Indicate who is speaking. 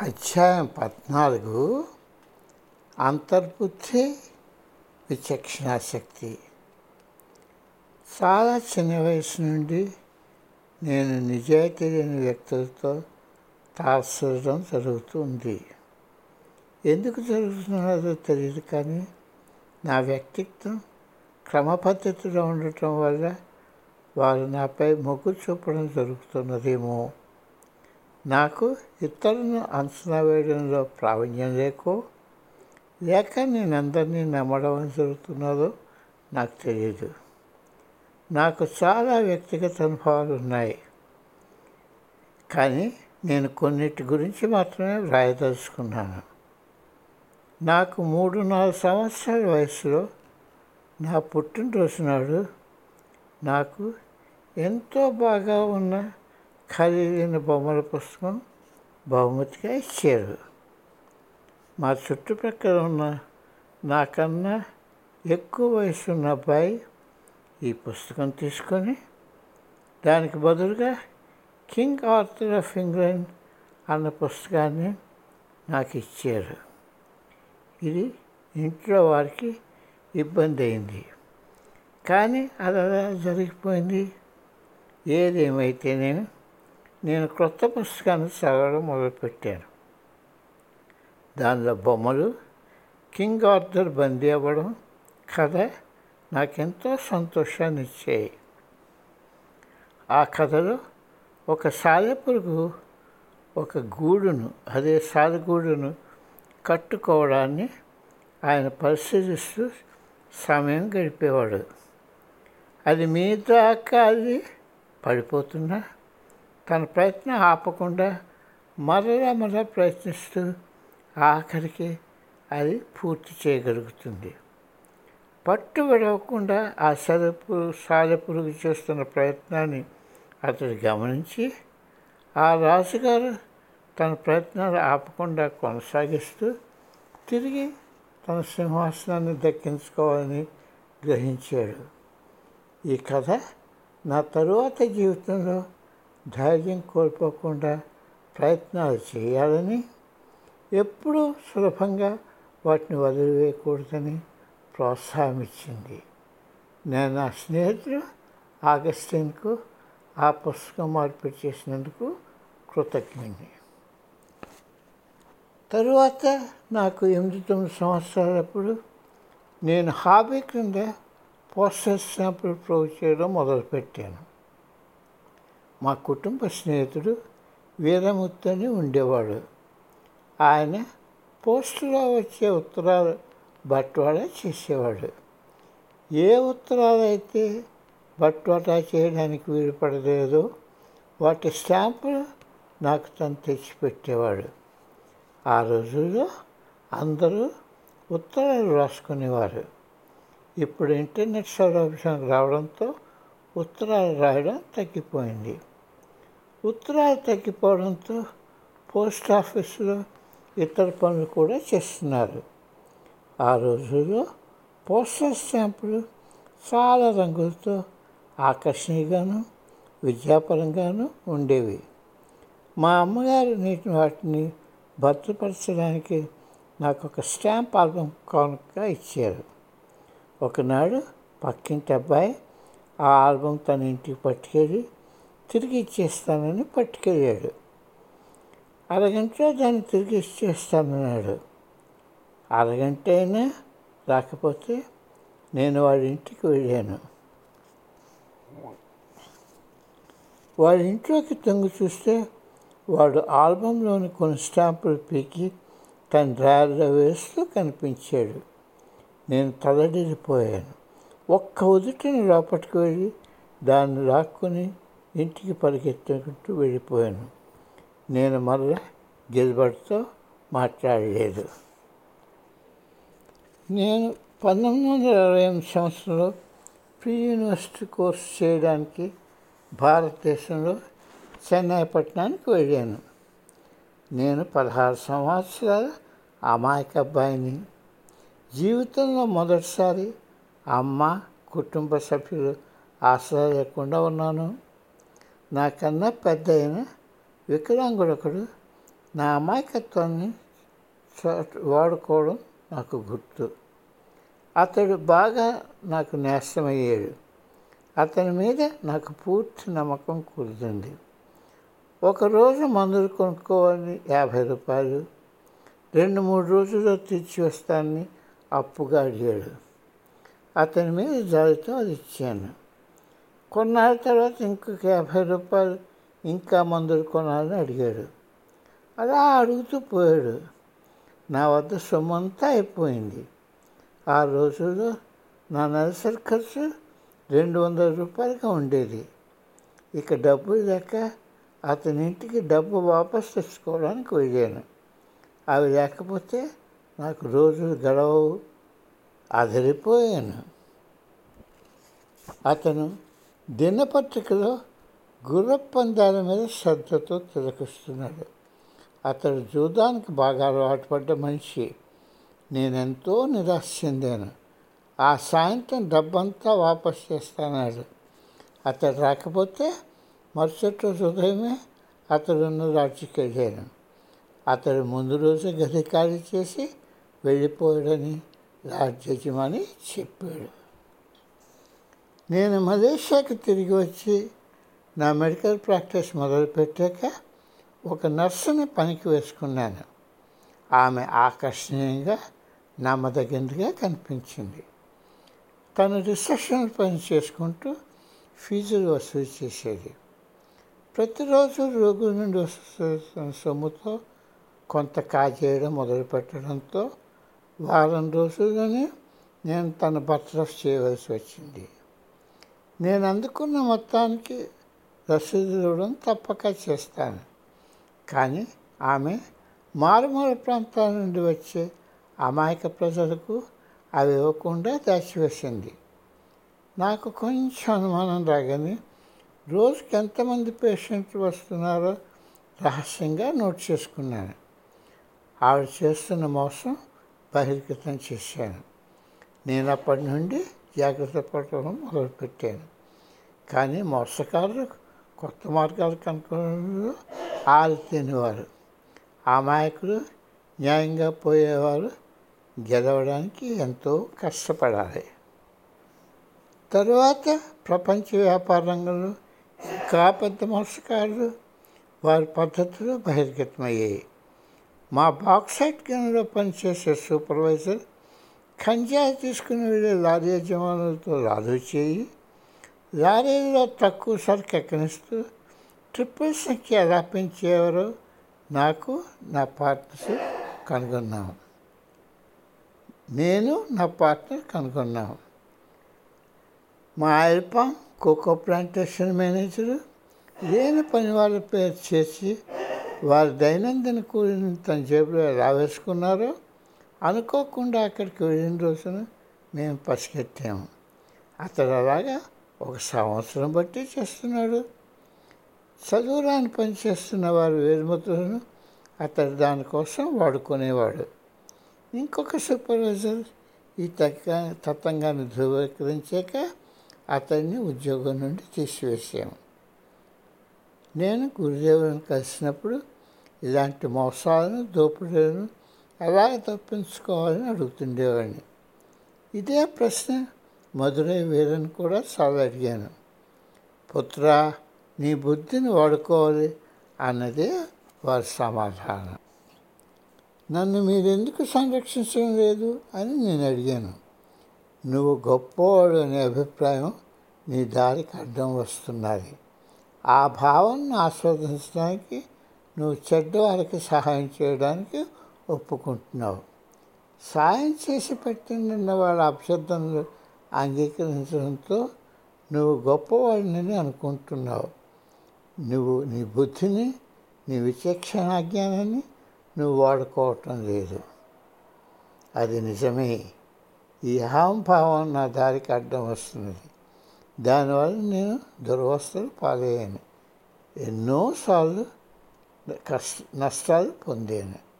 Speaker 1: అధ్యాయం పద్నాలుగు. అంతర్బుద్ధి విచక్షణాశక్తి చాలా చిన్న వయసు నుండి నేను నిజాయితీ లేని వ్యక్తులతో తాసడం జరుగుతుంది. ఎందుకు జరుగుతున్నదో తెలియదు కానీ నా వ్యక్తిత్వం క్రమపద్ధతిలో ఉండటం వల్ల వారు నాపై మొగ్గు చూపడం జరుగుతున్నదేమో. నాకు ఇతరులను అంచనా వేయడంలో ప్రావీణ్యం లేకో లేక నేను అందరినీ నమ్మడం జరుగుతున్నదో నాకు తెలియదు నాకు చాలా వ్యక్తిగత అనుభవాలు ఉన్నాయి. కానీ నేను కొన్నిటి గురించి మాత్రమే వ్రాయదలుచుకున్నాను. నాకు మూడు నాలుగు సంవత్సరాల వయసులో నా పుట్టినరోజు నాడు నాకు ఎంతో బాగా ఉన్న ఖరీదైన బొమ్మల పుస్తకం బహుమతిగా ఇచ్చారు. మా చుట్టుప్రక్కల ఉన్న నాకన్నా ఎక్కువ వయసు ఉన్న అబ్బాయి ఈ పుస్తకం తీసుకొని దానికి బదులుగా కింగ్ ఆర్థర్ ఆఫ్ ఇంగ్లాండ్ అన్న పుస్తకాన్ని నాకు ఇచ్చారు. ఇది ఇంట్లో వారికి ఇబ్బంది అయింది. కానీ అది అలా జరిగిపోయింది? ఏదేమైతేనేమి నేను క్రొత్త పుస్తకాన్ని చదవడం మొదలుపెట్టాను. దానిలో బొమ్మలు కింగ్ ఆర్థర్ బందీ అవ్వడం కథ నాకెంతో సంతోషాన్ని ఇచ్చాయి ఆ కథలో ఒక సాలెపురుగు ఒక గూడును అదే సాలెగూడును కట్టుకోవడాన్ని ఆయన పరిశీలిస్తూ సమయం గడిపేవాడు. అది మీ దాకా అది పడిపోతున్నా? తన ప్రయత్నం ఆపకుండా మరలా మరలా ప్రయత్నిస్తూ ఆఖరికి అది పూర్తి చేయగలుగుతుంది. పట్టు విడవకుండా ఆ సలపు సాలెపురుగు చేస్తున్న ప్రయత్నాన్ని అతడు గమనించి ఆ రాజుగారు తన ప్రయత్నాలు ఆపకుండా కొనసాగిస్తూ తిరిగి తన సింహాసనాన్ని దక్కించుకోవాలని గ్రహించాడు. ఈ కథ నా తరువాత జీవితంలో ధైర్యం కోల్పోకుండా ప్రయత్నాలు చేయాలని ఎప్పుడూ సులభంగా వాటిని వదిలివేయకూడదని ప్రోత్సాహం ఇచ్చింది నేను నా స్నేహితుడు ఆగస్టిన్కు ఆ పుస్తకం మార్పిడి చేసినందుకు కృతజ్ఞని తరువాత నాకు ఎనిమిది తొమ్మిది సంవత్సరాలప్పుడు నేను హాబీ క్రింద పోస్టల్ స్టాంపులు ప్రూవ్ చేయడం మొదలుపెట్టాను. మా కుటుంబ స్నేహితుడు వీరముత్తు అని ఉండేవాడు. ఆయన పోస్టులో వచ్చే ఉత్తరాలు బట్వాడా చేసేవాడు. ఏ ఉత్తరాలు అయితే బట్వాటా చేయడానికి వీలు పడలేదో వాటి స్టాంపులు నాకు తను తెచ్చిపెట్టేవాడు. ఆ రోజుల్లో అందరూ ఉత్తరాలు రాసుకునేవారు. ఇప్పుడు ఇంటర్నెట్ సౌలభ్యం రావడంతో ఉత్తరాలు రాయడం తగ్గిపోయింది. ఉత్తరాలు తగ్గిపోవడంతో పోస్ట్ ఆఫీసులో ఇతర పనులు కూడా చేస్తున్నారు. ఆ రోజుల్లో పోస్టల్ స్టాంపులు చాలా రంగులతో ఆకర్షణీయంగాను విద్యాపరంగాను ఉండేవి. మా అమ్మగారు నీటి వాటిని భద్రపరచడానికి నాకు ఒక స్టాంప్ ఆల్బమ్ కానుకగా ఇచ్చారు. ఒకనాడు పక్కింటి అబ్బాయి ఆ ఆల్బమ్ తన ఇంటికి పట్టుకెళ్ళి తిరిగి ఇచ్చేస్తానని పట్టుకెళ్ళాడు. అరగంటలో దాన్ని తిరిగి ఇచ్చేస్తానన్నాడు. అరగంట అయినా రాకపోతే నేను వాడి ఇంటికి వెళ్ళాను. వాడి ఇంట్లోకి తొంగి చూస్తే వాడు ఆల్బంలోని కొన్ని స్టాంపులు పీకి తన డ్రాయర్లో వేస్తూ కనిపించాడు. నేను తలడిల్లిపోయాను ఒక్క ఉదుటిని లోపలికి వెళ్ళి దాన్ని లాక్కొని ఇంటికి పరిగెత్తుకుంటూ వెళ్ళిపోయాను. నేను మళ్ళా గిల్బర్ట్తో మాట్లాడలేదు. నేను పంతొమ్మిది వందల అరవై ఎనిమిది సంవత్సరంలో ప్రీ యూనివర్సిటీ కోర్సు చేయడానికి భారతదేశంలో చెన్నై పట్టణానికి వెళ్ళాను. నేను పదహారు సంవత్సరాల అమాయక అబ్బాయిని. జీవితంలో మొదటిసారి అమ్మ కుటుంబ సభ్యులు ఆశ్రయ లేకుండా ఉన్నాను. నాకన్నా పెద్ద అయిన వికలాంగుడొకడు నా అమాయకత్వాన్ని చోట- వాడుకోవడం నాకు గుర్తు. అతడు బాగా నాకు నేస్తమయ్యాడు అతని మీద నాకు పూర్తి నమ్మకం కుదిరింది. ఒకరోజు మందులు కొనుక్కోవాలని యాభై రూపాయలు రెండు మూడు రోజుల్లో తీర్చి వస్తానని అప్పుగా అడిగాడు. అతని మీద జాలితో అది ఇచ్చాను. కొన్నాళ్ళ తర్వాత ఇంకొక యాభై రూపాయలు ఇంకా మందులు కొనాలని అడిగాడు. అలా అడుగుతూ పోయాడు. నా వద్ద సొమ్ము అంతా అయిపోయింది. ఆ రోజుల్లో నా నెలసరి ఖర్చు రెండు వందల రూపాయలుగా ఉండేది. ఇక డబ్బులు లేక అతని ఇంటికి డబ్బు వాపస్ తెచ్చుకోవడానికి వెళ్ళాను అవి లేకపోతే నాకు రోజులు గడవవు. అదిరిపోయాను. అతను దినపత్రికలో గుర్రపందాల మీద శ్రద్ధతో తిలకిస్తున్నాడు అతడు చూడడానికి బాగా అలవాటు పడ్డ మనిషి. నేనెంతో నిరాశ చెందాను. ఆ సాయంత్రం డబ్బంతా వాపస్ చేస్తానాడు. అతడు రాకపోతే మరుసటి రోజు ఉదయమే అతడున్న రాజుకి వెళ్ళాను. అతడు ముందు రోజు గది ఖాళీ చేసి వెళ్ళిపోయాడని రాజ్యజమాని చెప్పాడు. నేను మలేషియాకి తిరిగి వచ్చి నా మెడికల్ ప్రాక్టీస్ మొదలుపెట్టాక ఒక నర్సుని పనికి వేసుకున్నాను. ఆమె ఆకర్షణీయంగా నమ్మదగినదిగా కనిపించింది. తను రిసెప్షన్ పని చేసుకుంటూ ఫీజులు వసూలు చేసేది. ప్రతిరోజు రోగుల నుండి వస్తున్న సొమ్ముతో కొంత కాజేయడం మొదలుపెట్టడంతో వారం రోజుల్లోనే నేను తన బర్తరఫ్ చేయవలసి వచ్చింది. నేను అందుకున్న మొత్తానికి రసీదు ఇవ్వడం తప్పక చేస్తాను. కానీ ఆమె మారుమూల ప్రాంతాల నుండి వచ్చే అమాయక ప్రజలకు అవి ఇవ్వకుండా దాచివేసింది. నాకు కొంచెం అనుమానం రాగానే రోజుకి ఎంతమంది పేషెంట్లు వస్తున్నారో రహస్యంగా నోట్ చేసుకున్నాను. ఆవిడ చేస్తున్న మోసం బహిర్గతం చేశాను. నేను అప్పటి నుండి జాగ్రత్త పడటం మొదలుపెట్టాను. కానీ మోసకారులు కొత్త మార్గాలు కనుక్కోవడంలో ఆలు తినేవారు అమాయకులు న్యాయంగా పోయేవారు గెలవడానికి ఎంతో కష్టపడాలి తరువాత ప్రపంచ వ్యాపార రంగంలో ఇంకా పెద్ద మోసకారులు వారి పద్ధతులు బహిర్గతమయ్యాయి మా బాక్సైట్ గనిలో పనిచేసే సూపర్వైజర్ ఖంజాయి తీసుకుని వెళ్ళే లారీ యజమానులతో లాదు చేయి లారీలో తక్కువ సరుకు ఎక్కనిస్తూ ట్రిపుల్ సంఖ్య ఎలా పెంచేవారో నాకు నా పార్ట్నర్స్ కనుగొన్నాము నేను నా పార్ట్నర్ కనుగొన్నాము మా oil palm cocoa plantation manager లేని పని వాళ్ళ పేరు చేసి వారి దైనందిన కూలిని తన జేబులో ఎలా వేసుకున్నారో అనుకోకుండా అక్కడికి వెళ్ళిన రోజున మేము పసిగెట్టాము అతడు అలాగా ఒక సంవత్సరం బట్టి చేస్తున్నాడు. చదువురాని పని చేస్తున్న వారి వేలుముద్రలను అతడు దానికోసం వాడుకునేవాడు. ఇంకొక సూపర్వైజర్ ఈ తగ్గ తత్వంగాన్ని ధృవీకరించాక అతన్ని ఉద్యోగం నుండి తీసివేసాము నేను గురుదేవులను కలిసినప్పుడు ఇలాంటి మోసాలను దోపిడీలను ఎలా తప్పించుకోవాలని అడుగుతుండేవాడిని. ఇదే ప్రశ్న మధురై వీరని కూడా చాలా అడిగాను పుత్రా నీ బుద్ధిని వాడుకోవాలి అన్నదే వారి సమాధానం. నన్ను మీరెందుకు సంరక్షించడం లేదు? అని నేను అడిగాను. నువ్వు గొప్పవాడు అనే అభిప్రాయం నీ దారికి అడ్డం వస్తున్నది ఆ భావాన్ని ఆస్వాదించడానికి నువ్వు చెడ్డవారికి సహాయం చేయడానికి ఒప్పుకుంటున్నావు. సాయం చేసి పెట్టిన వాళ్ళ అభ్యర్థనలు అంగీకరించడంతో నువ్వు గొప్పవాడిని అనుకుంటున్నావు. నువ్వు నీ బుద్ధిని నీ విచక్షణ జ్ఞానాన్ని నువ్వు వాడుకోవటం లేదు. అది నిజమే. ఈ అహంభావం నా దారికి అడ్డం వస్తున్నది. దానివల్ల నేను దురవస్థలు పాలయ్యాను. ఎన్నోసార్లు కష్ట నష్టాలు పొందాను.